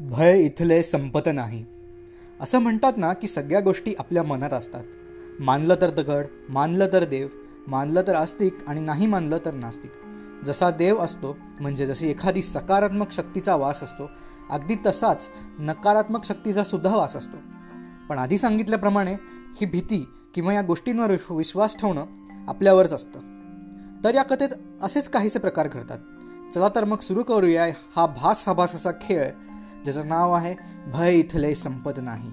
भय इथले संपत नाही. असं म्हणतात ना की सगळ्या गोष्टी आपल्या मनात असतात. मानलं तर दगड मानलं तर देव मानलं तर आस्तिक आणि नाही मानलं तर नास्तिक. जसा देव असतो म्हणजे जशी एखादी सकारात्मक शक्तीचा वास असतो अगदी तसाच नकारात्मक शक्तीचा सुद्धा वास असतो. पण आधी सांगितल्याप्रमाणे ही भीती किंवा या गोष्टींवर विश्वास ठेवणं आपल्यावरच असतं. तर या कथेत असेच काहीसे प्रकार घडतात. चला तर मग सुरू करूया हा भास हा भास असा खेळ ज्याचं नाव आहे भय इथले संपत नाही.